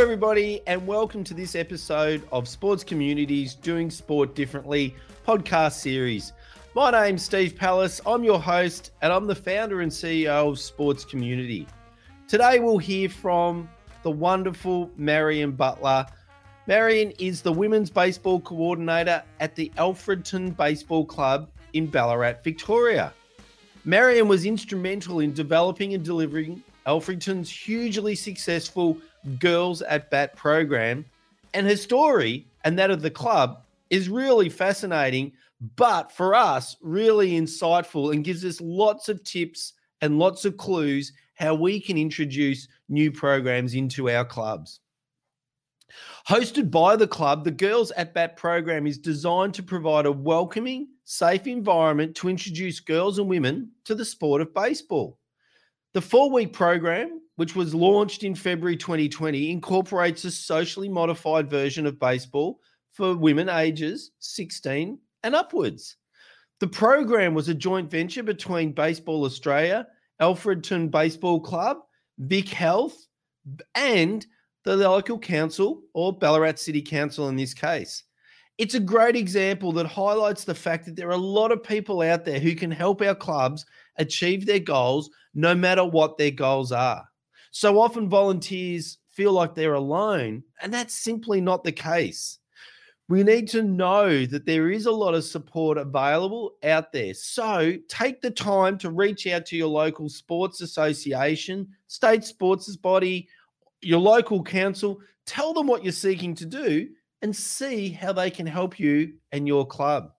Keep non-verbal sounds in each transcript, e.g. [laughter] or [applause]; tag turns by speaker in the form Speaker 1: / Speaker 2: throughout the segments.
Speaker 1: Hello, everybody, and welcome to this episode of Sports Community's Doing Sport Differently podcast series. My name's Steve Palace. I'm your host, and I'm the founder and CEO of Sports Community. Today, we'll hear from the wonderful Marion Butler. Marion is the women's baseball coordinator at the Alfredton Baseball Club in Ballarat, Victoria. Marion was instrumental in developing and delivering Alfredton's hugely successful Girls at Bat program. And her story and that of the club is really fascinating, but for us, really insightful and gives us lots of tips and lots of clues how we can introduce new programs into our clubs. Hosted by the club, the Girls at Bat program is designed to provide a welcoming, safe environment to introduce girls and women to the sport of baseball. The four week program, which was launched in February 2020, incorporates a socially modified version of baseball for women ages 16 and upwards. The program was a joint venture between Baseball Australia, Alfredton Baseball Club, Vic Health, and the local council or Ballarat City Council in this case. It's a great example that highlights the fact that there are a lot of people out there who can help our clubs achieve their goals no matter what their goals are. So often volunteers feel like they're alone, and that's simply not the case. We need to know that there is a lot of support available out there. So take the time to reach out to your local sports association, state sports body, your local council, tell them what you're seeking to do and see how they can help you and your club.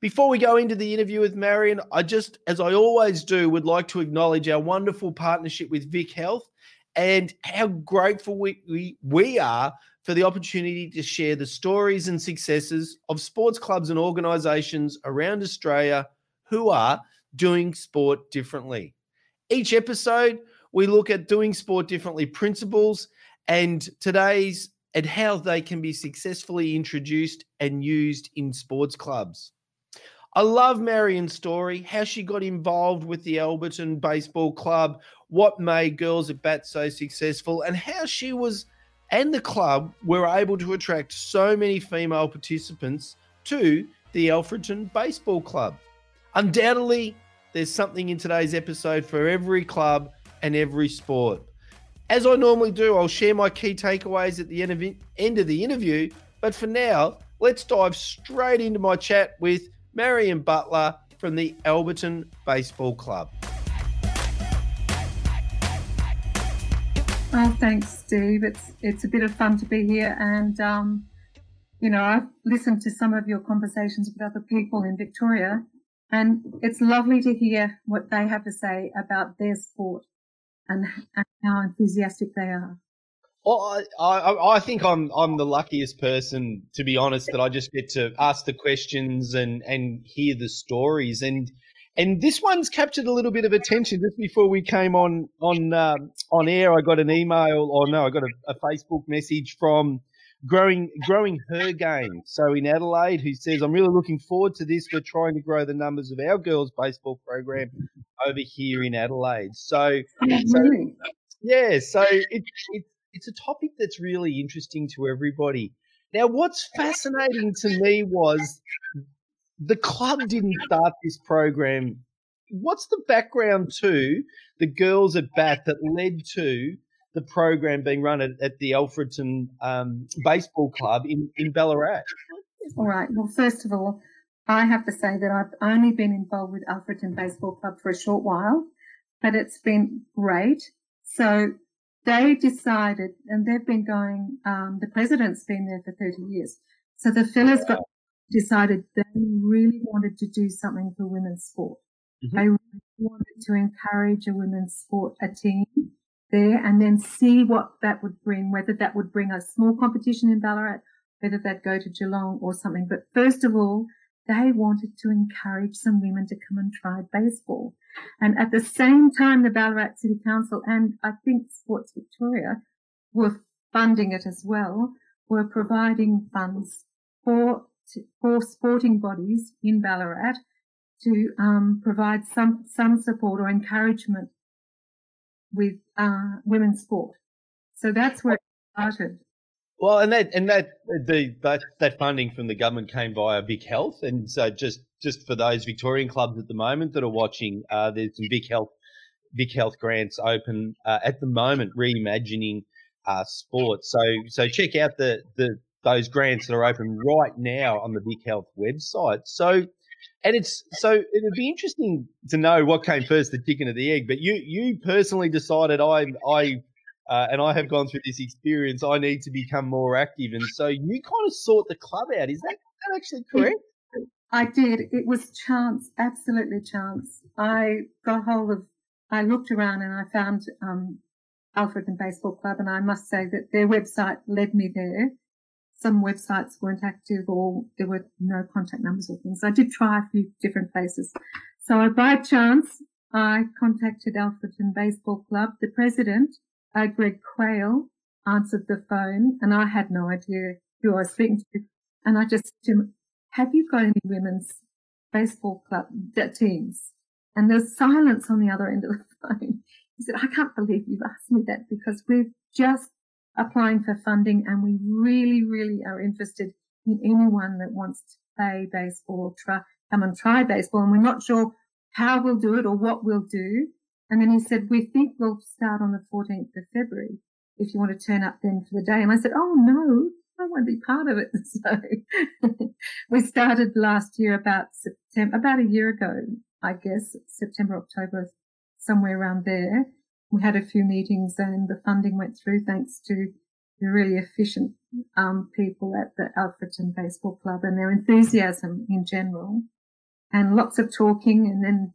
Speaker 1: Before we go into the interview with Marion, I just, as I always do, would like to acknowledge our wonderful partnership with Vic Health and how grateful we, we, we are for the opportunity to share the stories and successes of sports clubs and organisations around Australia who are doing sport differently. Each episode, we look at doing sport differently principles and today's and how they can be successfully introduced and used in sports clubs. I love Marion's story, how she got involved with the Alfredton Baseball Club, what made Girls at Bat so successful, and how she was and the club were able to attract so many female participants to the Alfredton Baseball Club. Undoubtedly, there's something in today's episode for every club and every sport. As I normally do, I'll share my key takeaways at the end of, end of the interview. But for now, let's dive straight into my chat with Marion Butler from the Alfredton Baseball Club.
Speaker 2: Oh, thanks, Steve. It's it's a bit of fun to be here, and um, you know I've listened to some of your conversations with other people in Victoria, and it's lovely to hear what they have to say about their sport and, and how enthusiastic they are.
Speaker 1: Well, I, I, I, think I'm I'm the luckiest person, to be honest, that I just get to ask the questions and, and hear the stories. And and this one's captured a little bit of attention. Just before we came on on um, on air, I got an email, or no, I got a, a Facebook message from growing growing her game. So in Adelaide, who says, "I'm really looking forward to this. We're trying to grow the numbers of our girls baseball program over here in Adelaide." So, so yeah, so it, it it's a topic that's really interesting to everybody. Now, what's fascinating to me was the club didn't start this program. What's the background to the girls at bat that led to the program being run at, at the Alfredton um, Baseball Club in, in Ballarat?
Speaker 2: All right. Well, first of all, I have to say that I've only been involved with Alfredton Baseball Club for a short while, but it's been great. So they decided, and they've been going, um, the president's been there for 30 years. So the fellas got decided they really wanted to do something for women's sport. Mm-hmm. They really wanted to encourage a women's sport, a team there and then see what that would bring, whether that would bring a small competition in Ballarat, whether that go to Geelong or something. But first of all, they wanted to encourage some women to come and try baseball. And at the same time, the Ballarat City Council and I think Sports Victoria were funding it as well, were providing funds for, for sporting bodies in Ballarat to um, provide some, some support or encouragement with uh, women's sport. So that's where it started.
Speaker 1: Well, and that and that the that, that funding from the government came via Vic Health, and so just just for those Victorian clubs at the moment that are watching, uh, there's some Vic Health Vic Health grants open uh, at the moment, reimagining uh, sport. So so check out the the those grants that are open right now on the Vic Health website. So and it's so it'd be interesting to know what came first, the chicken or the egg. But you you personally decided I I uh, and I have gone through this experience. I need to become more active, and so you kind of sought the club out. Is that, that actually correct?
Speaker 2: I did. It was chance, absolutely chance. I got hold of. I looked around and I found um, Alfredton Baseball Club, and I must say that their website led me there. Some websites weren't active, or there were no contact numbers or things. I did try a few different places. So by chance, I contacted Alfredton Baseball Club. The president uh, Greg Quayle answered the phone and I had no idea who I was speaking to. And I just said to him, have you got any women's baseball club teams? And there's silence on the other end of the [laughs] phone. He said, I can't believe you've asked me that because we're just applying for funding and we really, really are interested in anyone that wants to play baseball, try, come and try baseball. And we're not sure how we'll do it or what we'll do. And then he said, we think we'll start on the 14th of February if you want to turn up then for the day. And I said, oh no, I want to be part of it. [laughs] So [laughs] we started last year about September, about a year ago, I guess, September, October, somewhere around there. We had a few meetings and the funding went through thanks to the really efficient um, people at the Alfredton Baseball Club and their enthusiasm in general and lots of talking and then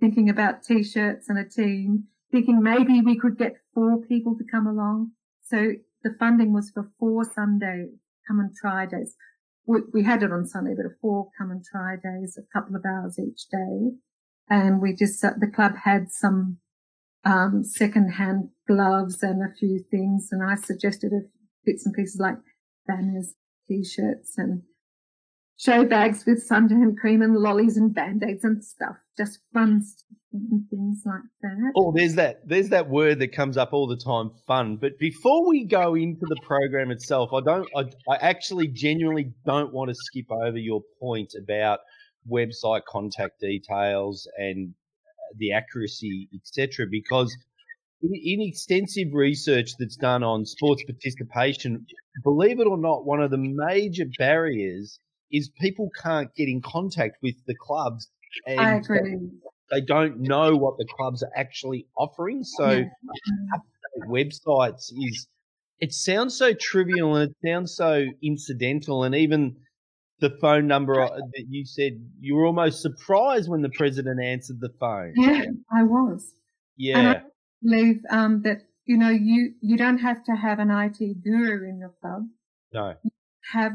Speaker 2: thinking about t-shirts and a team, thinking maybe we could get four people to come along. So the funding was for four Sunday come and try days. We, we had it on Sunday, but four come and try days, a couple of hours each day. And we just, the club had some, um, second-hand gloves and a few things. And I suggested a bits and pieces like banners, t-shirts and show bags with suntan cream and lollies and band-aids and stuff. Just fun things like that.
Speaker 1: Oh, there's that there's that word that comes up all the time, fun. But before we go into the program itself, I don't I, I actually genuinely don't want to skip over your point about website contact details and uh, the accuracy, etc. Because in extensive research that's done on sports participation, believe it or not, one of the major barriers is people can't get in contact with the clubs.
Speaker 2: And I agree.
Speaker 1: They don't know what the clubs are actually offering. So yeah. websites is it sounds so trivial and it sounds so incidental and even the phone number uh, that you said you were almost surprised when the president answered the phone.
Speaker 2: Yeah, I was.
Speaker 1: Yeah. And I
Speaker 2: believe um, that you know you you don't have to have an IT guru in your club.
Speaker 1: No.
Speaker 2: You have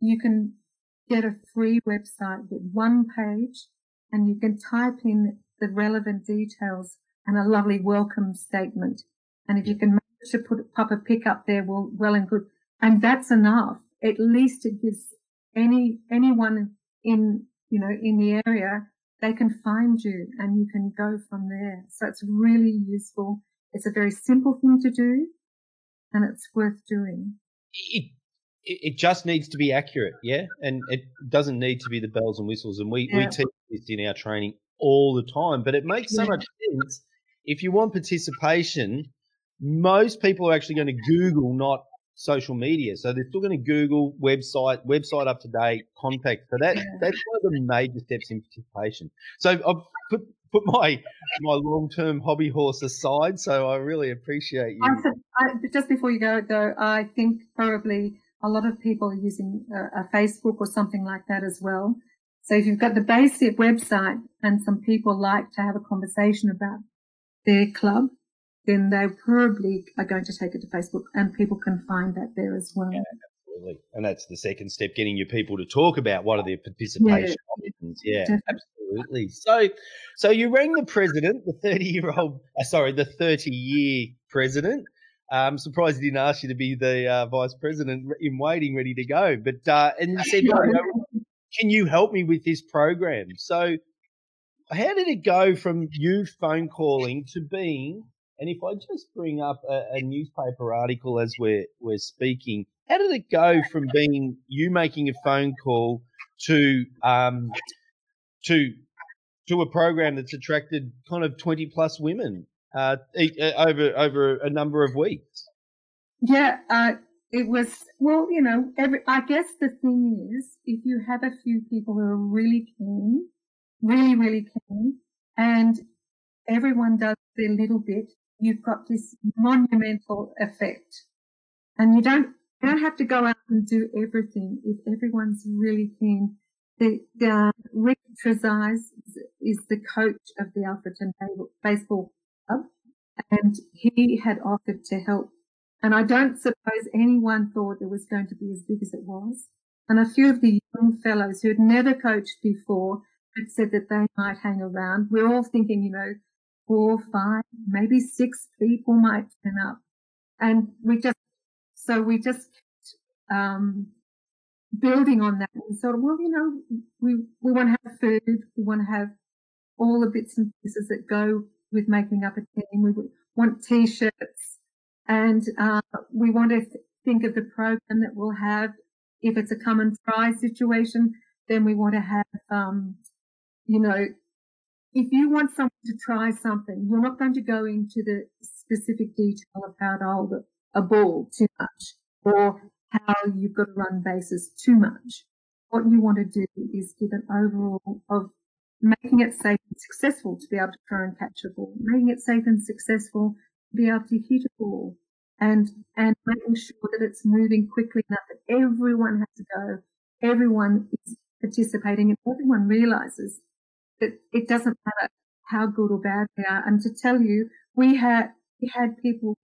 Speaker 2: you can get a free website with one page and you can type in the relevant details and a lovely welcome statement. And if you can manage to put pop a pick up there, well, well and good. And that's enough. At least it gives any, anyone in, you know, in the area, they can find you and you can go from there. So it's really useful. It's a very simple thing to do and it's worth doing.
Speaker 1: It it, just needs to be accurate, yeah, and it doesn't need to be the bells and whistles. And we, yeah. we teach this in our training all the time, but it makes so much sense. If you want participation, most people are actually going to Google, not social media. So they're still going to Google website, website up to date, contact. So that that's one of the major steps in participation. So I've put put my my long term hobby horse aside. So I really appreciate you.
Speaker 2: I, I, just before you go, though, I think probably a lot of people are using a, a Facebook or something like that as well. So if you've got the basic website and some people like to have a conversation about their club, then they probably are going to take it to Facebook and people can find that there as well.
Speaker 1: Yeah, absolutely. And that's the second step, getting your people to talk about what are their participation yeah, options. Yeah, definitely. absolutely. So, so you rang the president, the 30 year old, uh, sorry, the 30 year president, I'm um, surprised he didn't ask you to be the uh, vice president in waiting, ready to go. But uh, and he said, [laughs] "Can you help me with this program?" So, how did it go from you phone calling to being And if I just bring up a, a newspaper article as we're we're speaking, how did it go from being you making a phone call to um, to to a program that's attracted kind of twenty plus women uh, uh, over over a number of weeks?
Speaker 2: Yeah, uh, it was well, you know, every I guess the thing is, if you have a few people who are really keen, really really keen, and everyone does their little bit, you've got this monumental effect, and you don't you don't have to go out and do everything if everyone's really keen. The, the Rick Trezise is, is the coach of the Alfredton Baseball Club, and he had offered to help and I don't suppose anyone thought it was going to be as big as it was. And a few of the young fellows who had never coached before had said that they might hang around. We're all thinking, you know, four, five, maybe six people might turn up. And we just, so we just, um, building on that. We thought, well, you know, we, we want to have food. We want to have all the bits and pieces that go with making up a team. We want t-shirts and uh, we want to th- think of the program that we'll have. If it's a come and try situation, then we want to have, um, you know, if you want someone to try something, you're not going to go into the specific detail of how to hold a, ball too much or how you've got to run bases too much. What you want to do is give an overall of making it safe and successful to be able to throw and catch a ball, making it safe and successful to be able to hit a ball and and making sure that it's moving quickly enough that everyone has to go, everyone is participating, and everyone realizes that it doesn't matter how good or bad they are. And to tell you, we had we had people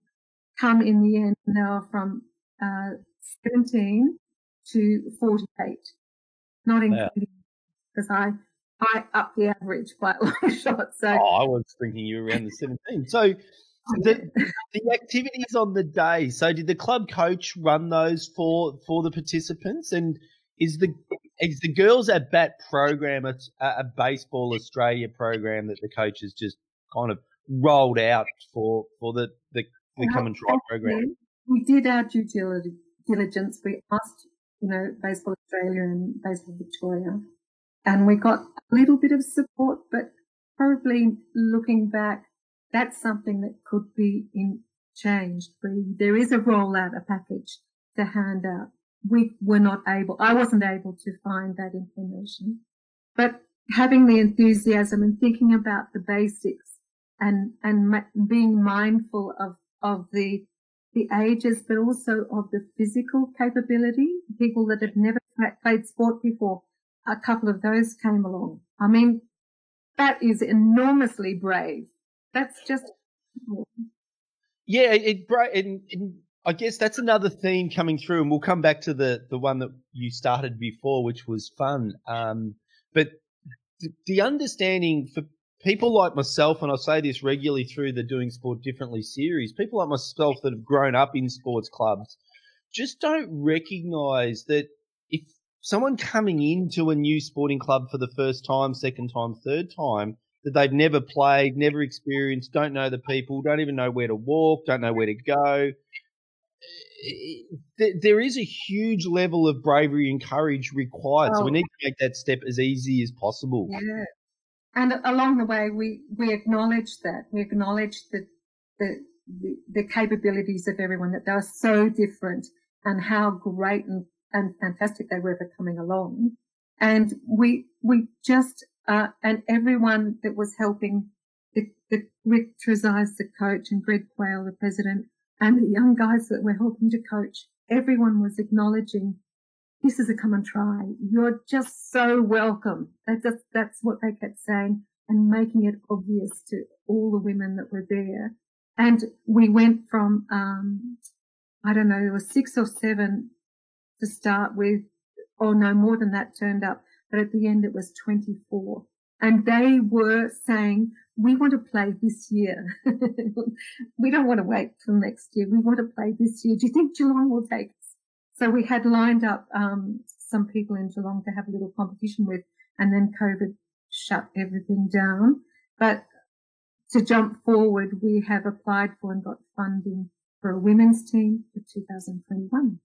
Speaker 2: come in the end now from uh, 17 to 48, not including because I I upped the average by a [laughs] long shot. So
Speaker 1: oh, I was thinking you were around the 17. So [laughs] oh, the, [laughs] the activities on the day. So, did the club coach run those for for the participants? And is the is the girls at bat program a, a baseball Australia program that the coaches just kind of rolled out for for the the, the come and try program?
Speaker 2: We did our due diligence. We asked, you know, Baseball Australia and Baseball Victoria, and we got a little bit of support, but probably looking back, that's something that could be in changed. There is a rollout, a package to hand out. We were not able, I wasn't able to find that information, but having the enthusiasm and thinking about the basics and, and being mindful of, of the, the ages, but also of the physical capability, people that have never played sport before, a couple of those came along. I mean, that is enormously brave that's just
Speaker 1: yeah. It, it, it, I guess that's another theme coming through, and we'll come back to the the one that you started before, which was fun. Um, but the, the understanding for people like myself, and I say this regularly through the Doing Sport Differently series, people like myself that have grown up in sports clubs just don't recognize that someone coming into a new sporting club for the first time, second time, third time, that they've never played, never experienced, don't know the people, don't even know where to walk, don't know where to go. Eh, eh, there is a huge level of bravery and courage required, oh. so we oh. need to make that step as easy as possible.
Speaker 2: Yeah, and along the way, we we acknowledge that we acknowledge the the the, the capabilities of everyone that they are so different and how great and, and fantastic they were for coming along. And we we just uh, and everyone that was helping the, the Rick Trezise, the coach, and Greg Quayle, the president, and the young guys that were helping to coach, everyone was acknowledging this is a come and try. You're just so welcome. That just, that's what they kept saying and making it obvious to all the women that were there. And we went from, um, I don't know, there were six or seven to start with, or no more than that turned up but at the end it was 24. And they were saying, we want to play this year. [laughs] we don't want to wait till next year. We want to play this year. Do you think Geelong will take us? So we had lined up um, some people in Geelong to have a little competition with, and then COVID shut everything down. But to jump forward, we have applied for and got funding for a women's team for 2021.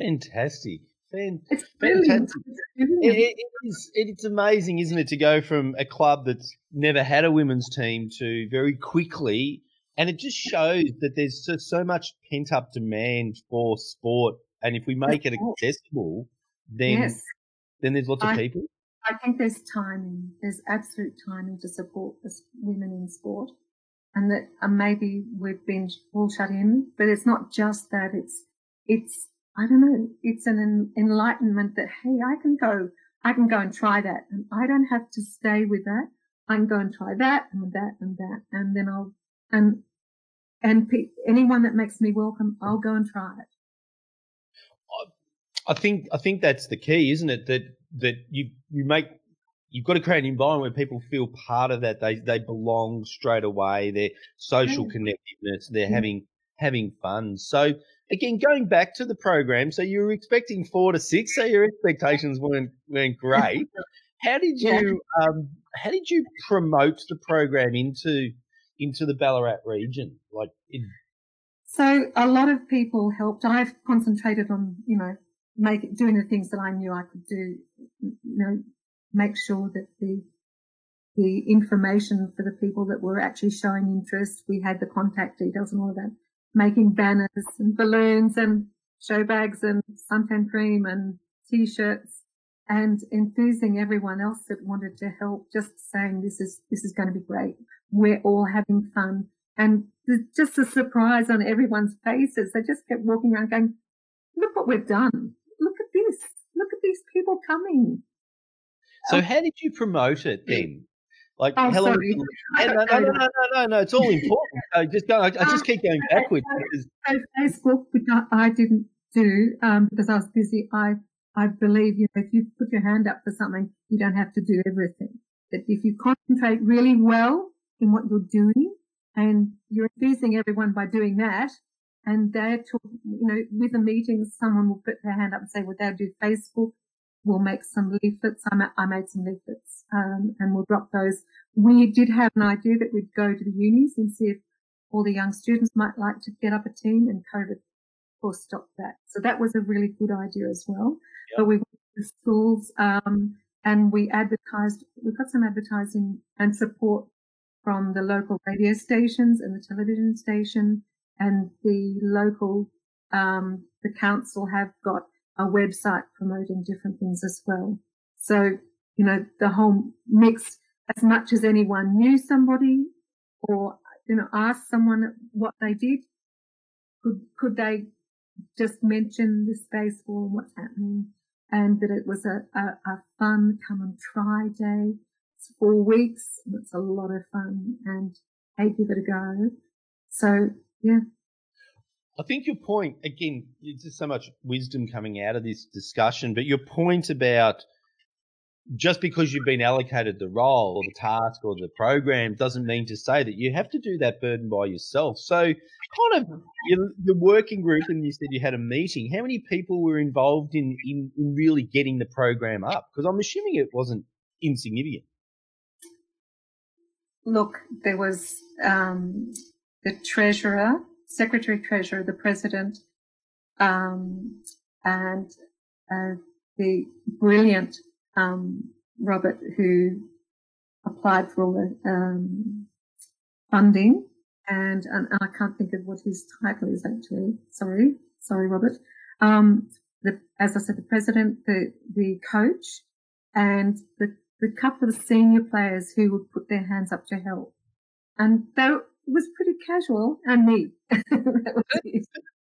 Speaker 1: Fantastic.
Speaker 2: It's
Speaker 1: fantastic.
Speaker 2: It's
Speaker 1: It, it's, it's amazing, isn't it, to go from a club that's never had a women's team to very quickly, and it just shows that there's just so much pent up demand for sport, and if we make it accessible, then
Speaker 2: yes.
Speaker 1: then there's lots of
Speaker 2: I-
Speaker 1: people.
Speaker 2: I think there's timing. There's absolute timing to support the women in sport, and that uh, maybe we've been all shut in. But it's not just that. It's it's I don't know. It's an enlightenment that hey, I can go. I can go and try that, and I don't have to stay with that. I can go and try that and that and that, and then I'll and and pe- anyone that makes me welcome, I'll go and try it.
Speaker 1: I think I think that's the key, isn't it? That that you you make you've got to create an environment where people feel part of that. They they belong straight away. Their social
Speaker 2: Yeah.
Speaker 1: connectedness. They're
Speaker 2: Yeah.
Speaker 1: having having fun. So again, going back to the program, so you were expecting four to six. So your expectations weren't weren't great. How did [laughs] you um how did you promote the program into into the Ballarat region? Like in,
Speaker 2: So a lot of people helped. I've concentrated on, you know, make doing the things that I knew I could do. You know, make sure that the the information for the people that were actually showing interest, we had the contact details and all of that. Making banners and balloons and show bags and suntan cream and t-shirts and enthusing everyone else that wanted to help. Just saying this is this is going to be great. We're all having fun and there's just a surprise on everyone's faces. They just kept walking around going, look what we've done. Look at this. Look at these people coming.
Speaker 1: so um, how did you promote it then? Like
Speaker 2: Oh,
Speaker 1: how long?
Speaker 2: sorry.
Speaker 1: Yeah, no, no, no, no, no, no. It's all important. I just go. I, I just keep going backwards because
Speaker 2: Facebook, which I, didn't do um, because I was busy. I I believe you know if you put your hand up for something, you don't have to do everything. That if you concentrate really well in what you're doing, and you're enthusing everyone by doing that, and they're talking, you know, with the meetings, someone will put their hand up and say, "Well, they'll do Facebook." We'll make some leaflets. I, ma- I made some leaflets, um, and we'll drop those. We did have an idea that we'd go to the unis and see if all the young students might like to get up a team and COVID of course stopped that. So that was a really good idea as well.
Speaker 1: Yep.
Speaker 2: But we went to schools um, and we advertised, we got some advertising and support from the local radio stations and the television station and the local, um, the council have got a website promoting different things as well. So, you know, the whole mix, as much as anyone knew somebody or you know, ask someone what they did. Could could they just mention the space for what's happening, and that it was a, a, a fun come and try day. It's four weeks. and It's a lot of fun, and hey, give it a go. So yeah,
Speaker 1: I think your point again. There's just so much wisdom coming out of this discussion, but your point about just because you've been allocated the role or the task or the program doesn't mean to say that you have to do that burden by yourself. So, kind of your, your working group, and you said you had a meeting. How many people were involved in in, in really getting the program up? Because I'm assuming it wasn't insignificant.
Speaker 2: look, there was um, the treasurer, secretary treasurer, the president, um, and uh, the brilliant um, Robert who applied for all the um, funding, and, and I can't think of what his title is actually. Sorry, sorry, Robert. Um, the, as I said, the president, the the coach, and the the couple of senior players who would put their hands up to help, and that it was pretty casual, and neat. That.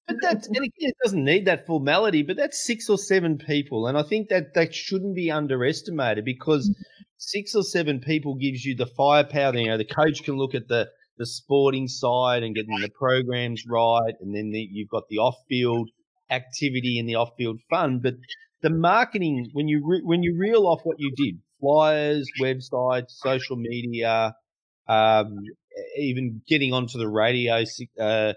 Speaker 1: But that's and again, it doesn't need that formality. But that's six or seven people, and I think that that shouldn't be underestimated because six or seven people gives you the firepower. You know, the coach can look at the the sporting side and getting the programs right, and then the, you've got the off field activity and the off field fun. But the marketing, when you re, when you reel off what you did, flyers, websites, social media, um, even getting onto the radio. Uh,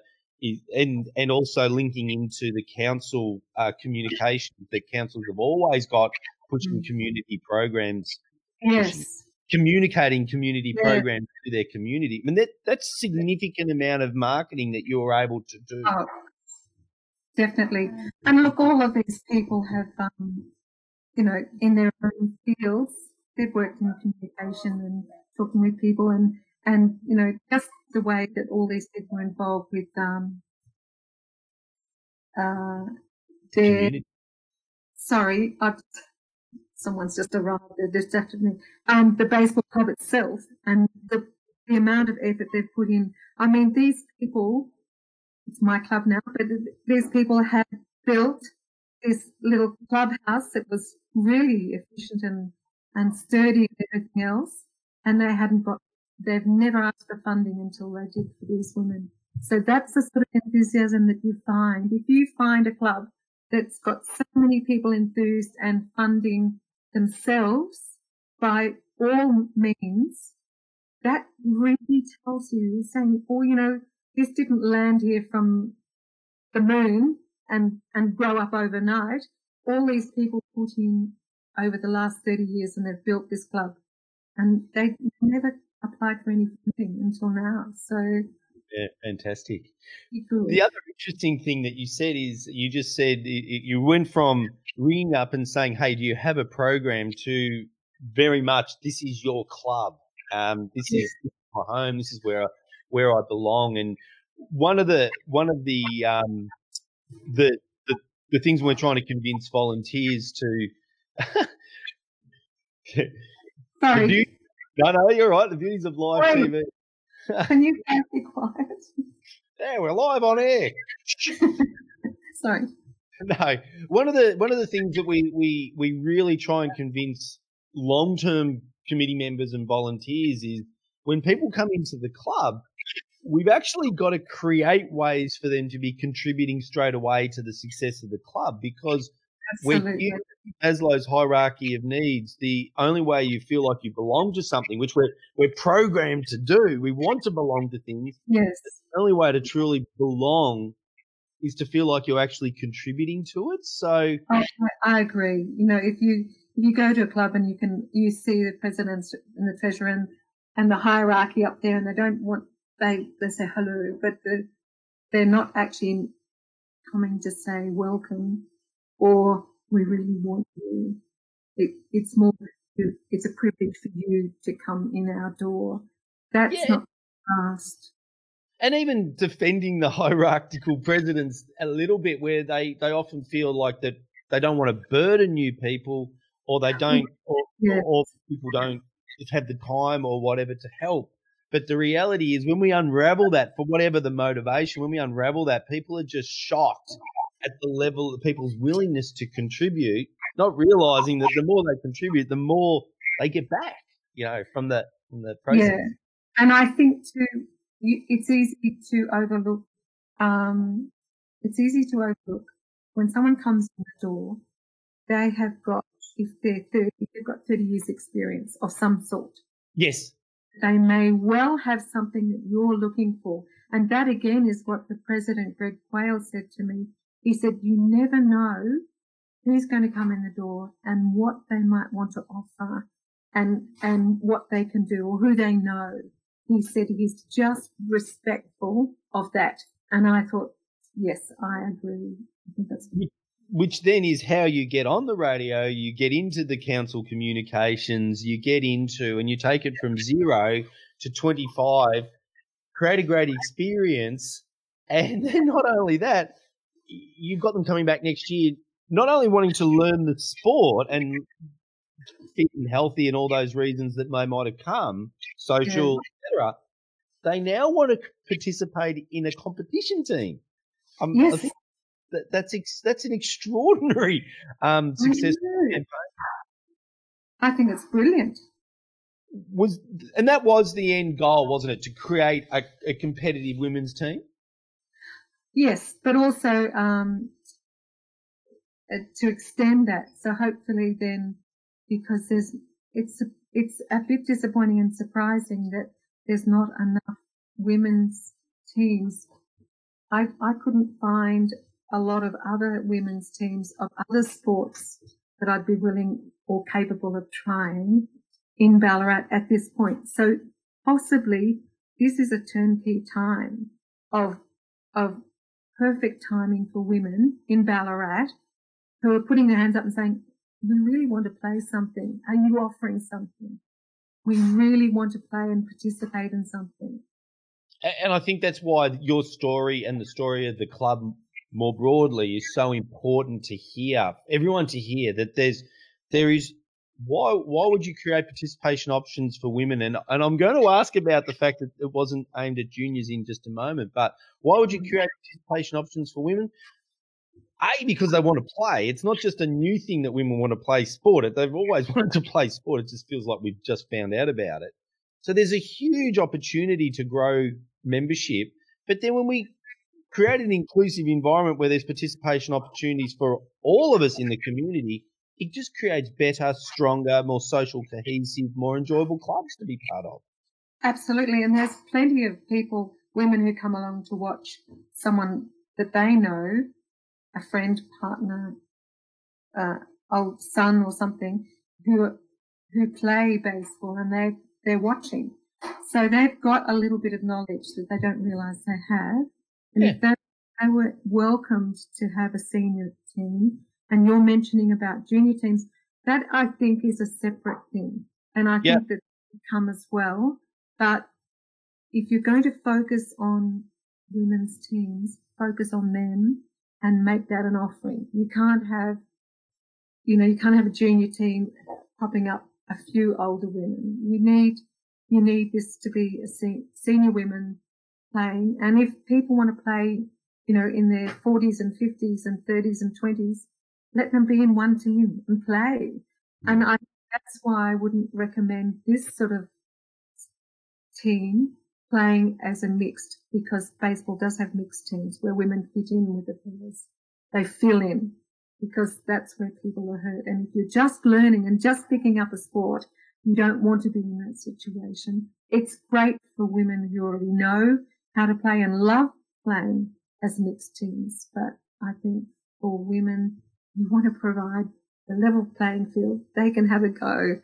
Speaker 1: and and also linking into the council uh, communication that councils have always got pushing
Speaker 2: Mm.
Speaker 1: community programs.
Speaker 2: Yes,
Speaker 1: communicating community yeah. programs to their community. I mean, that that's significant amount of marketing that you're able to do. Oh,
Speaker 2: definitely. And look, all of these people have, um, you know, in their own fields, they've worked in communication and talking with people, and and you know, just the way that all these people are involved with um, uh, their. Community. Sorry, I've someone's just arrived. They're distracted me. Um, the baseball club itself and the the amount of effort they've put in. I mean, these people. It's my club now, but these people have built this little clubhouse that was really efficient and and sturdy and everything else, and they hadn't got. They've never asked for funding until they did for these women. So that's the sort of enthusiasm that you find. If you find a club that's got so many people enthused and funding themselves by all means, that really tells you, saying, oh, you know, this didn't land here from the moon and, and grow up overnight. All these people put in over the last 30 years and they've built this club and they never applied for anything until now. So
Speaker 1: yeah, fantastic. The other interesting thing that you said is you just said you went from ringing up and saying, "Hey, do you have a program?" to very much, "This is your club. Um, this yeah. is my home. This is where where I belong." And one of the one of the um, the, the the things we're trying to convince volunteers to. [laughs]
Speaker 2: Sorry.
Speaker 1: No, no, you're right. The beauties of live Sorry. TV. [laughs]
Speaker 2: Can you be quiet?
Speaker 1: Yeah, we're live on air. [laughs]
Speaker 2: Sorry.
Speaker 1: No, one of the one of the things that we we we really try and convince long term committee members and volunteers is when people come into the club, we've actually got to create ways for them to be contributing straight away to the success of the club because Absolutely. when Maslow's hierarchy of needs, the only way you feel like you belong to something, which we're we're programmed to do, we want to belong to things.
Speaker 2: Yes.
Speaker 1: The only way to truly belong is to feel like you're actually contributing to it. So oh,
Speaker 2: I, I agree. You know, if you if you go to a club and you can you see the president and the treasurer and, and the hierarchy up there, and they don't want they they say hello, but the, they're not actually coming to say welcome or we really want you. It, it's more, it's a privilege for you to come in our door. That's yeah. not past.
Speaker 1: And even defending the [laughs] hierarchical presidents a little bit, where they, they often feel like that they don't want to burden new people, or they don't, or, yeah. or people don't have the time or whatever to help. But the reality is, when we unravel that, for whatever the motivation, when we unravel that, people are just shocked at the level of people's willingness to contribute, not realizing that the more they contribute, the more they get back, you know, from the from the process. Yeah,
Speaker 2: and I think too, it's easy to overlook. Um, it's easy to overlook when someone comes in the door. They have got, if they're thirty, they've got thirty years experience of some sort.
Speaker 1: Yes.
Speaker 2: They may well have something that you're looking for. And that again is what the president, Greg Quayle, said to me he said, you never know who's going to come in the door and what they might want to offer and, and what they can do or who they know. He said he's just respectful of that. And I thought, yes, I agree. I think that's good.
Speaker 1: Which then is how you get on the radio, you get into the council communications, you get into, and you take it from zero to 25, create a great experience. And [laughs] then not only that, you've got them coming back next year, not only wanting to learn the sport and fit and healthy and all those reasons that they might have come, social, yeah. etc. They now want to participate in a competition team. Um, yes. I think that, that's ex, that's an extraordinary um, success.
Speaker 2: I think it's brilliant.
Speaker 1: Was and that was the end goal, wasn't it? To create a, a competitive women's team.
Speaker 2: Yes, but also um, uh, to extend that. So hopefully, then, because there's it's it's a bit disappointing and surprising that there's not enough women's teams. I I couldn't find a lot of other women's teams of other sports that I'd be willing or capable of trying. in Ballarat at this point. So possibly this is a turnkey time of, of perfect timing for women in Ballarat who are putting their hands up and saying, we really want to play something. Are you offering something? We really want to play and participate in something.
Speaker 1: And I think that's why your story and the story of the club more broadly is so important to hear, everyone to hear that there's, there is why why would you create participation options for women? And and I'm going to ask about the fact that it wasn't aimed at juniors in just a moment, but why would you mm-hmm. create participation options for women? A because they want to play. It's not just a new thing that women want to play sport. They've always [laughs] wanted to play sport. It just feels like we've just found out about it. So there's a huge opportunity to grow membership. But then when we create an inclusive environment where there's participation opportunities for all of us in the community, it just creates better, stronger, more social, cohesive, more enjoyable clubs to be part of.
Speaker 2: Absolutely. And there's plenty of people, women who come along to watch someone that they know, a friend, partner, uh, old son or something, who who play baseball and they they're watching. So they've got a little bit of knowledge that they don't realise they have. And yeah. if they, they were welcomed to have a senior team, and you're mentioning about junior teams, that I think is a separate thing. And I think that come as well. But if you're going to focus on women's teams, focus on them and make that an offering. You can't have, you know, you can't have a junior team popping up a few older women. You need, you need this to be a se- senior women playing. And if people want to play, you know, in their 40s and 50s and 30s and 20s, let them be in one team and play. And I, that's why I wouldn't recommend this sort of team playing as a mixed because baseball does have mixed teams where women fit in with the players. They fill in because that's where people are hurt. And if you're just learning and just picking up a sport, you don't want to be in that situation. It's great for women who already know how to play and love playing as mixed teams. But I think for women you want to provide the level playing field. They can have a go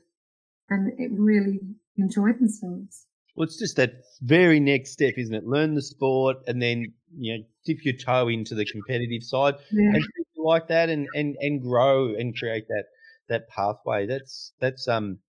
Speaker 2: and really enjoy themselves.
Speaker 1: Well, it's just that very next step, isn't it? Learn the sport and then, you know, dip your toe into the competitive side yeah. and like that and, and, and grow and create that, that pathway. That's, that's, um,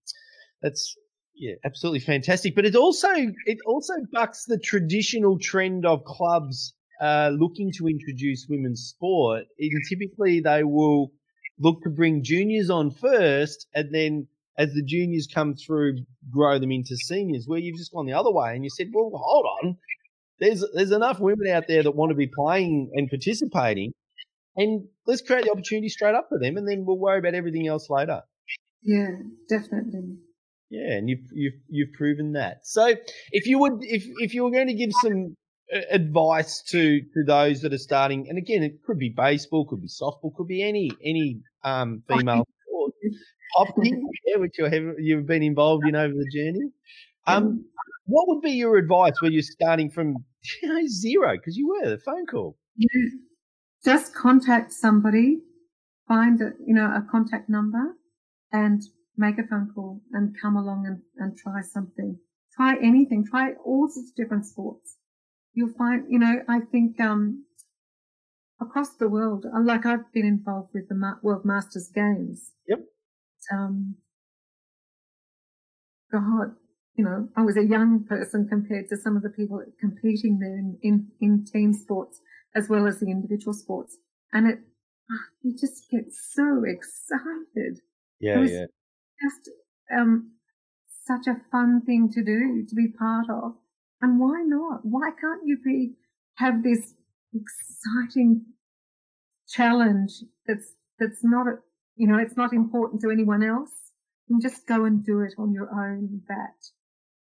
Speaker 1: that's, yeah, absolutely fantastic. But it also, it also bucks the traditional trend of clubs uh, looking to introduce women's sport, and typically they will look to bring juniors on first, and then as the juniors come through, grow them into seniors. Where you've just gone the other way, and you said, "Well, hold on, there's there's enough women out there that want to be playing and participating, and let's create the opportunity straight up for them, and then we'll worry about everything else later."
Speaker 2: Yeah, definitely.
Speaker 1: Yeah, and you've you've you've proven that. So, if you would, if if you were going to give some advice to to those that are starting? And again, it could be baseball, could be softball, could be any any um, female sport. Hockey, [laughs] yeah, which you have you've been involved in over the journey. Um, what would be your advice when you're starting from you know, zero? Because you were the phone call.
Speaker 2: Just contact somebody, find a you know a contact number, and make a phone call and come along and, and try something. Try anything. Try all sorts of different sports you'll find, you know, I think um, across the world, uh, like I've been involved with the World Masters Games.
Speaker 1: Yep.
Speaker 2: Um, God, you know, I was a young person compared to some of the people competing there in, in, in team sports as well as the individual sports. And it, ah, you just get so excited.
Speaker 1: Yeah, yeah.
Speaker 2: Just um, such a fun thing to do, to be part of. And why not? Why can't you be have this exciting challenge that's that's not you know it's not important to anyone else and just go and do it on your own bat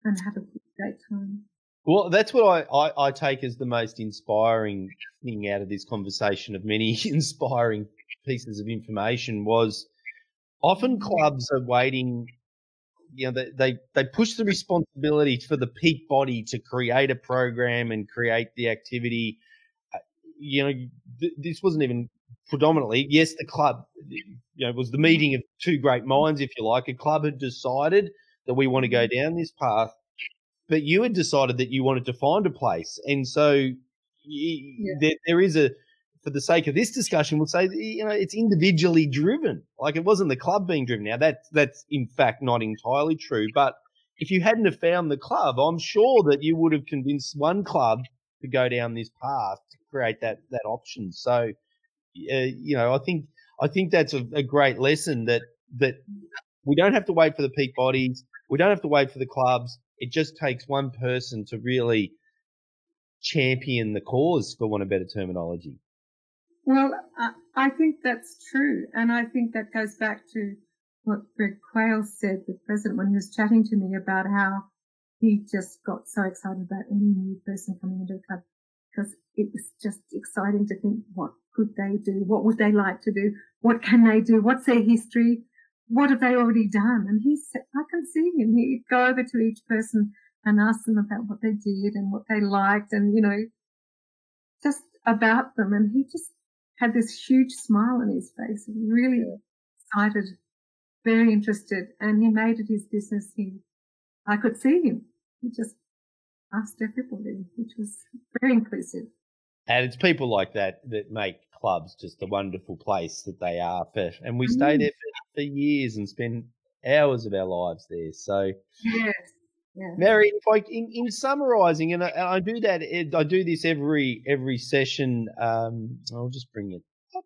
Speaker 2: and have a great time.
Speaker 1: Well, that's what I, I, I, take as the most inspiring thing out of this conversation of many [laughs] inspiring pieces of information was often mm-hmm. clubs are waiting you know, they, they, they push the responsibility for the peak body to create a program and create the activity. Uh, you know, th- this wasn't even predominantly, yes, the club, you know, was the meeting of two great minds, if you like. A club had decided that we want to go down this path. But you had decided that you wanted to find a place, and so yeah. there, there is a for the sake of this discussion, we'll say you know it's individually driven. Like it wasn't the club being driven. Now that's that's in fact not entirely true. But if you hadn't have found the club, I'm sure that you would have convinced one club to go down this path to create that that option. So, uh, you know, I think I think that's a, a great lesson that that we don't have to wait for the peak bodies. We don't have to wait for the clubs. It just takes one person to really champion the cause, for want of better terminology.
Speaker 2: Well, I, think that's true. And I think that goes back to what Greg Quayle said, the president, when he was chatting to me about how he just got so excited about any new person coming into the club because it was just exciting to think what could they do? What would they like to do? What can they do? What's their history? What have they already done? And he said, I can see him. He'd go over to each person and ask them about what they did and what they liked and, you know, just about them. And he just had this huge smile on his face, really excited, very interested, and he made it his business. He, I could see him. He just asked everybody, which was very inclusive.
Speaker 1: And it's people like that that make clubs just a wonderful place that they are for. And we mm. stay there for, for years and spend hours of our lives there. So
Speaker 2: yes. Yeah.
Speaker 1: Mary, if I in, in summarising, and I, and I, do that, I do this every every session. Um, I'll just bring it up.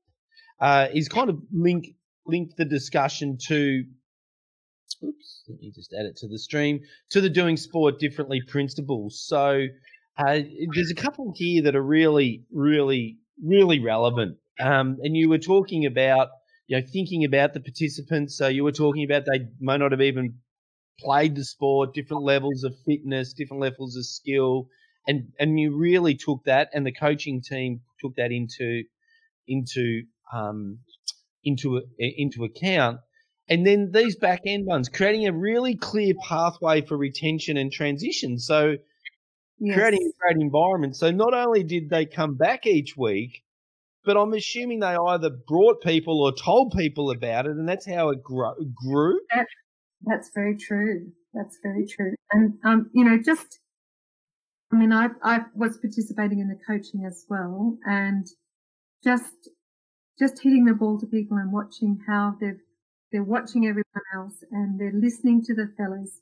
Speaker 1: Uh, is kind of link link the discussion to. Oops, let me just add it to the stream to the doing sport differently principles. So uh, there's a couple here that are really, really, really relevant. Um, and you were talking about, you know, thinking about the participants. So you were talking about they may not have even played the sport, different levels of fitness, different levels of skill, and and you really took that, and the coaching team took that into into um, into into account. And then these back end ones, creating a really clear pathway for retention and transition. So yes. creating a great environment. So not only did they come back each week, but I'm assuming they either brought people or told people about it, and that's how it grow, grew.
Speaker 2: That's very true. That's very true. And, um, you know, just, I mean, I, I was participating in the coaching as well and just, just hitting the ball to people and watching how they've, they're watching everyone else and they're listening to the fellas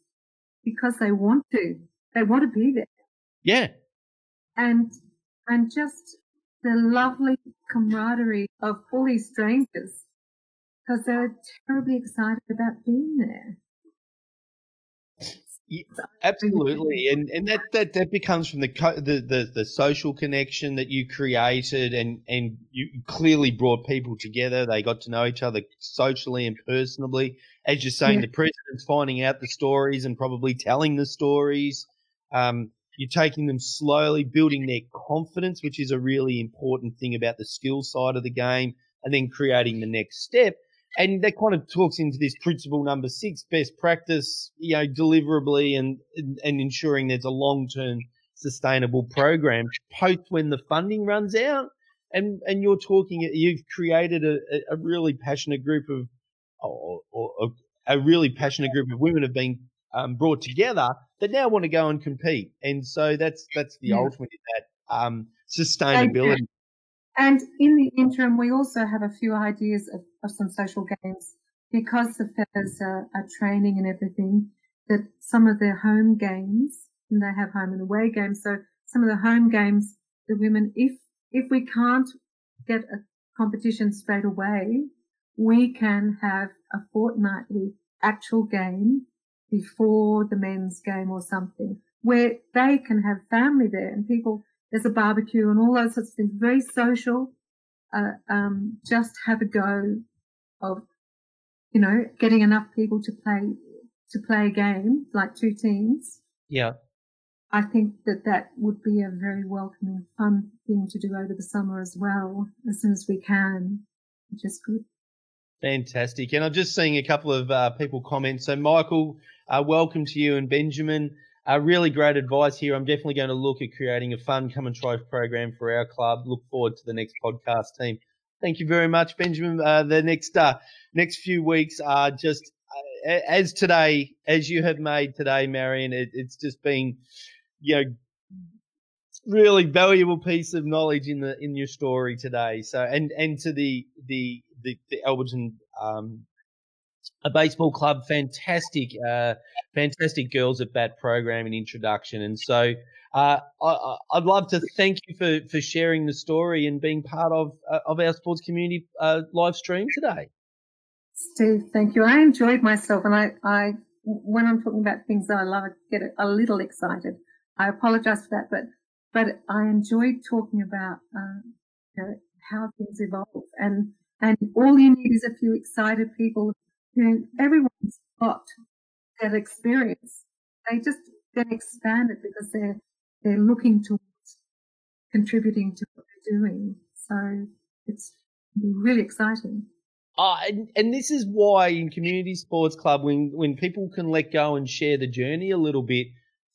Speaker 2: because they want to. They want to be there.
Speaker 1: Yeah.
Speaker 2: And, and just the lovely camaraderie of fully strangers because they're terribly excited about being there.
Speaker 1: Yeah, absolutely, [laughs] and and that, that that becomes from the, the the the social connection that you created, and and you clearly brought people together. They got to know each other socially and personally. As you're saying, yeah. the president's finding out the stories and probably telling the stories. Um, you're taking them slowly, building their confidence, which is a really important thing about the skill side of the game, and then creating the next step and that kind of talks into this principle number six best practice you know deliverably and and ensuring there's a long-term sustainable program post when the funding runs out. And and you're talking you've created a, a really passionate group of or, or, or, a really passionate group of women have been um, brought together that now want to go and compete. And so that's that's the yeah. ultimate that um, sustainability
Speaker 2: and in the interim, we also have a few ideas of, of some social games because the fellas are, are, training and everything. That some of their home games, and they have home and away games. So some of the home games, the women, if if we can't get a competition straight away, we can have a fortnightly actual game before the men's game or something where they can have family there and people there's a barbecue and all those sorts of things. Very social. Uh, um, just have a go of, you know, getting enough people to play to play a game like two teams.
Speaker 1: Yeah.
Speaker 2: I think that that would be a very welcoming, fun thing to do over the summer as well, as soon as we can, which is good.
Speaker 1: Fantastic. And I'm just seeing a couple of uh, people comment. So, Michael, uh, welcome to you and Benjamin. Uh, really great advice here. I'm definitely going to look at creating a fun come and try program for our club. Look forward to the next podcast team. Thank you very much, Benjamin. Uh, the next uh, next few weeks are just as today, as you have made today, Marion, it, it's just been, you know, really valuable piece of knowledge in the in your story today. So, and and to the the the, the Alfredton um, a baseball club, fantastic, uh, fantastic girls at bat program and introduction. And so uh, I, would love to thank you for, for sharing the story and being part of uh, of our sports community uh, live stream today.
Speaker 2: Steve, thank you. I enjoyed myself, and I, I when I'm talking about things that I love, I get a little excited. I apologize for that, but but I enjoyed talking about uh, you know, how things evolve, and and all you need is a few excited people who everyone's got that experience. They just get expanded because they're they're looking towards contributing to what they're doing. So it's really exciting.
Speaker 1: Uh, and, and this is why in community sports club, when when people can let go and share the journey a little bit,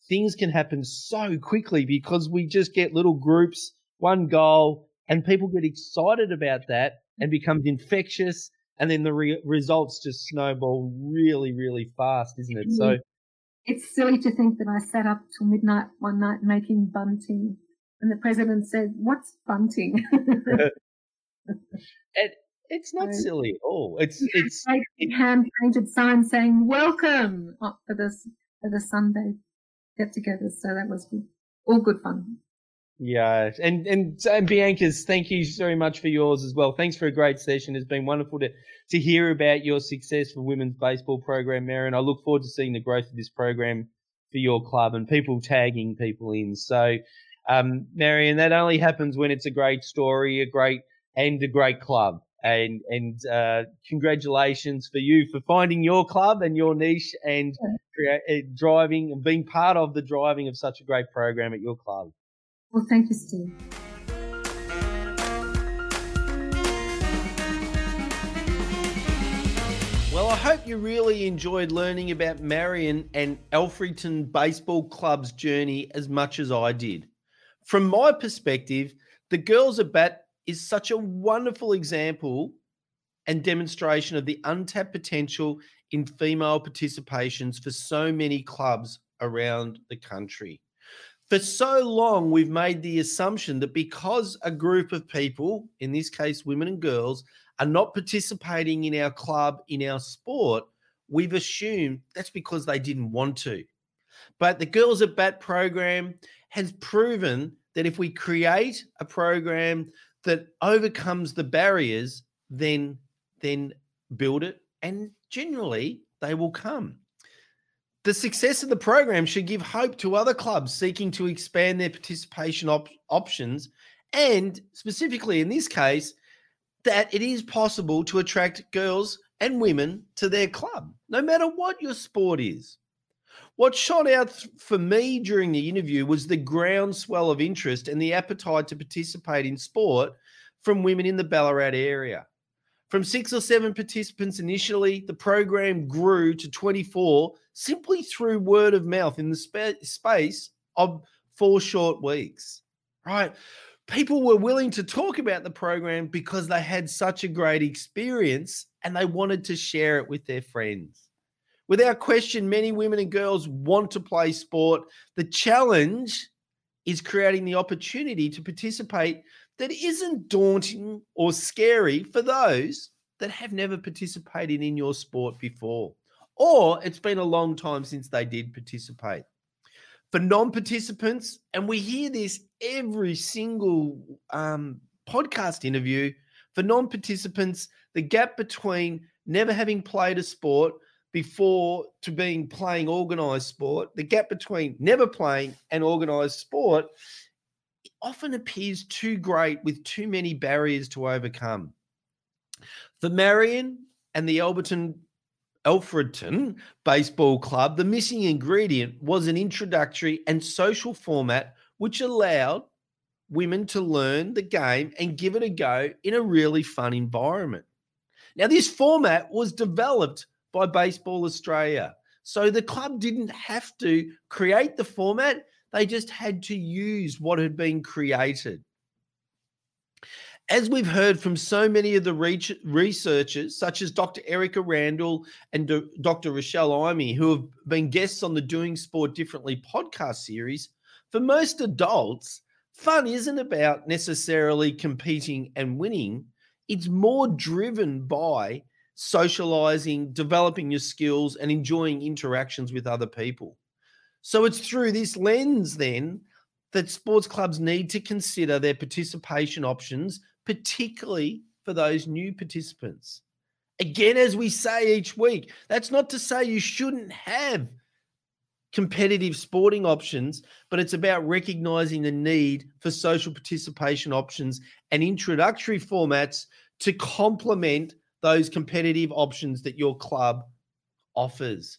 Speaker 1: things can happen so quickly because we just get little groups, one goal, and people get excited about that and becomes infectious and then the re- results just snowball really, really fast, isn't it? So mm.
Speaker 2: it's silly to think that I sat up till midnight one night making bunting, and the president said, "What's bunting?" [laughs] [laughs]
Speaker 1: it, it's not so, silly at all. It's it's
Speaker 2: hand painted sign saying "Welcome" oh, for this for the Sunday get together. So that was all good fun.
Speaker 1: Yeah, and and and Bianca's, thank you very much for yours as well. Thanks for a great session. It's been wonderful to to hear about your success for women's baseball program, Marion. I look forward to seeing the growth of this program for your club and people tagging people in. So, um, Marion, that only happens when it's a great story, a great and a great club. And and uh, congratulations for you for finding your club and your niche and uh, driving and being part of the driving of such a great program at your club.
Speaker 2: Well, thank you, Steve.
Speaker 1: Well, I hope you really enjoyed learning about Marion and Alfredton Baseball Club's journey as much as I did. From my perspective, the Girls at Bat is such a wonderful example and demonstration of the untapped potential in female participations for so many clubs around the country for so long, we've made the assumption that because a group of people, in this case, women and girls, are not participating in our club, in our sport, we've assumed that's because they didn't want to. But the Girls at Bat program has proven that if we create a program that overcomes the barriers, then then build it and generally they will come. The success of the program should give hope to other clubs seeking to expand their participation op- options, and specifically in this case, that it is possible to attract girls and women to their club, no matter what your sport is. What shot out for me during the interview was the groundswell of interest and the appetite to participate in sport from women in the Ballarat area. From six or seven participants initially, the program grew to 24 simply through word of mouth in the spa- space of four short weeks, right? People were willing to talk about the program because they had such a great experience and they wanted to share it with their friends. Without question, many women and girls want to play sport. The challenge is creating the opportunity to participate that isn't daunting or scary for those that have never participated in your sport before, or it's been a long time since they did participate. For non participants, and we hear this every single um, podcast interview, for non participants, the gap between never having played a sport before to being playing organized sport, the gap between never playing and organized sport often appears too great with too many barriers to overcome. For Marion and the Alberton Alfredton Baseball Club, the missing ingredient was an introductory and social format which allowed women to learn the game and give it a go in a really fun environment. Now, this format was developed by Baseball Australia. So the club didn't have to create the format, they just had to use what had been created. As we've heard from so many of the researchers, such as Dr. Erica Randle and Dr. Rochelle Eime, who have been guests on the Doing Sport Differently podcast series, for most adults, fun isn't about necessarily competing and winning. It's more driven by socializing, developing your skills, and enjoying interactions with other people. So it's through this lens then that sports clubs need to consider their participation options, particularly for those new participants. Again, as we say each week, that's not to say you shouldn't have competitive sporting options, but it's about recognizing the need for social participation options and introductory formats to complement those competitive options that your club offers.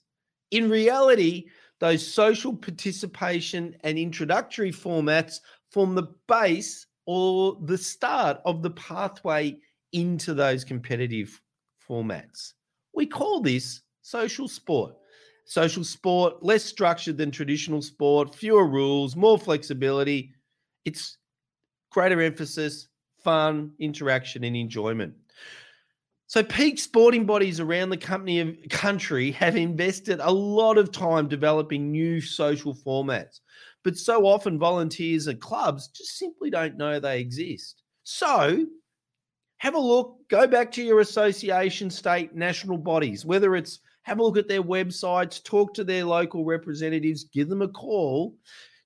Speaker 1: In reality, those social participation and introductory formats form the base or the start of the pathway into those competitive formats. We call this social sport. Social sport, less structured than traditional sport, fewer rules, more flexibility. It's greater emphasis, fun, interaction, and enjoyment. So, peak sporting bodies around the company country have invested a lot of time developing new social formats, but so often volunteers and clubs just simply don't know they exist. So, have a look, go back to your association, state, national bodies, whether it's have a look at their websites, talk to their local representatives, give them a call,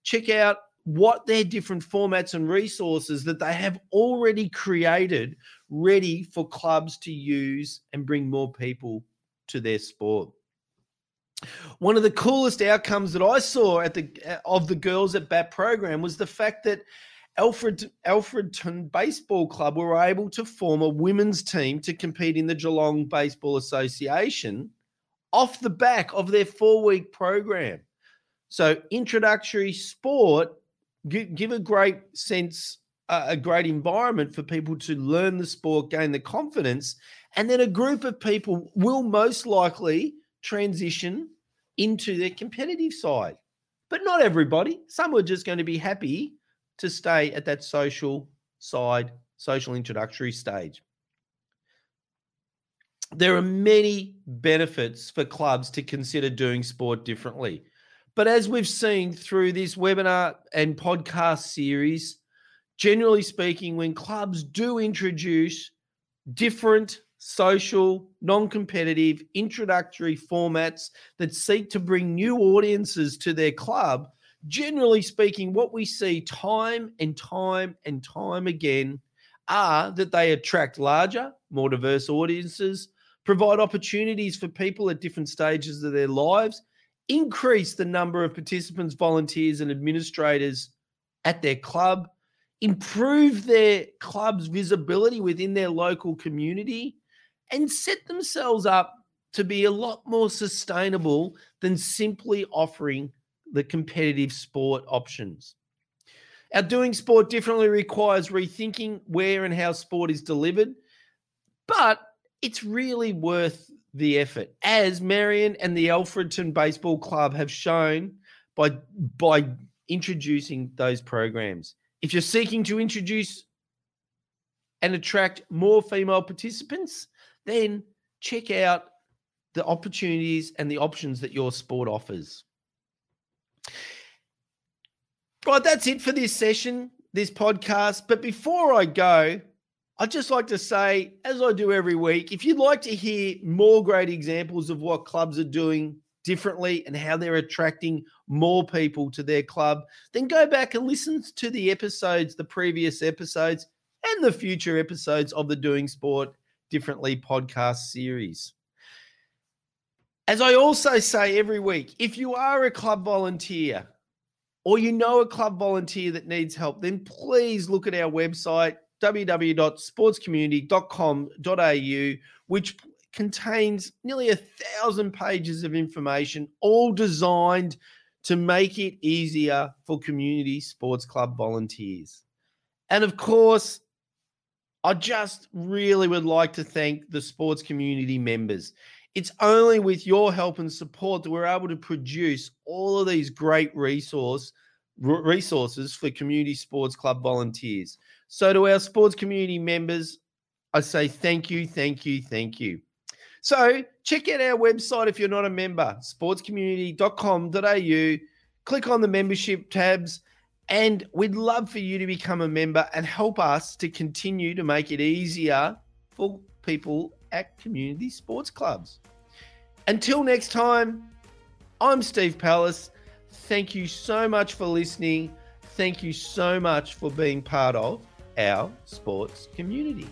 Speaker 1: check out what their different formats and resources that they have already created ready for clubs to use and bring more people to their sport. One of the coolest outcomes that I saw at the of the girls at BAT program was the fact that Alfred Alfredton Baseball Club were able to form a women's team to compete in the Geelong Baseball Association off the back of their four week program. So introductory sport give, give a great sense, uh, a great environment for people to learn the sport, gain the confidence, and then a group of people will most likely transition into their competitive side. But not everybody. Some are just going to be happy to stay at that social side, social introductory stage. There are many benefits for clubs to consider doing sport differently. But as we've seen through this webinar and podcast series, generally speaking, when clubs do introduce different social, non competitive, introductory formats that seek to bring new audiences to their club, generally speaking, what we see time and time and time again are that they attract larger, more diverse audiences, provide opportunities for people at different stages of their lives, increase the number of participants, volunteers, and administrators at their club, improve their club's visibility within their local community, and set themselves up to be a lot more sustainable than simply offering the competitive sport options. Our doing sport differently requires rethinking where and how sport is delivered, but it's really worth the effort, as Marion and the Alfredton Baseball Club have shown by by introducing those programs. If you're seeking to introduce and attract more female participants, then check out the opportunities and the options that your sport offers. Right, that's it for this session, this podcast. But before I go, I'd just like to say, as I do every week, if you'd like to hear more great examples of what clubs are doing differently and how they're attracting more people to their club, then go back and listen to the episodes, the previous episodes, and the future episodes of the Doing Sport Differently podcast series. As I also say every week, if you are a club volunteer or you know a club volunteer that needs help, then please look at our website, www.sportscommunity.com.au, which contains nearly a thousand pages of information, all designed to make it easier for community sports club volunteers. And of course, I just really would like to thank the sports community members. It's only with your help and support that we're able to produce all of these great resource resources for community sports club volunteers. So, to our sports community members, I say thank you, thank you, thank you. So, check out our website if you're not a member, sportscommunity.com.au. Click on the membership tabs, and we'd love for you to become a member and help us to continue to make it easier for people at community sports clubs. Until next time, I'm Steve Pallas. Thank you so much for listening. Thank you so much for being part of our sports community.